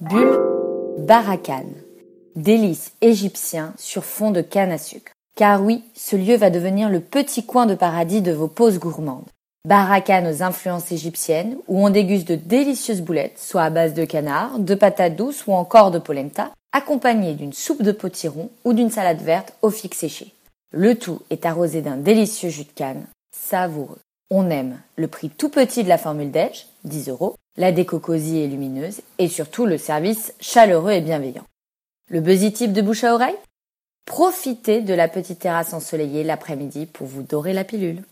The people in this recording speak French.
Bulle Barakan. Délice égyptien sur fond de canne à sucre. Car oui, ce lieu va devenir le petit coin de paradis de vos pauses gourmandes. Barakan aux influences égyptiennes, où on déguste de délicieuses boulettes, soit à base de canard, de patates douces ou encore de polenta, accompagnées d'une soupe de potiron ou d'une salade verte au fig séché. Le tout est arrosé d'un délicieux jus de canne, savoureux. On aime le prix tout petit de la formule déj, 10 euros, la déco cosy et lumineuse, et surtout le service chaleureux et bienveillant. Le buzzy type de bouche à oreille? Profitez de la petite terrasse ensoleillée l'après-midi pour vous dorer la pilule.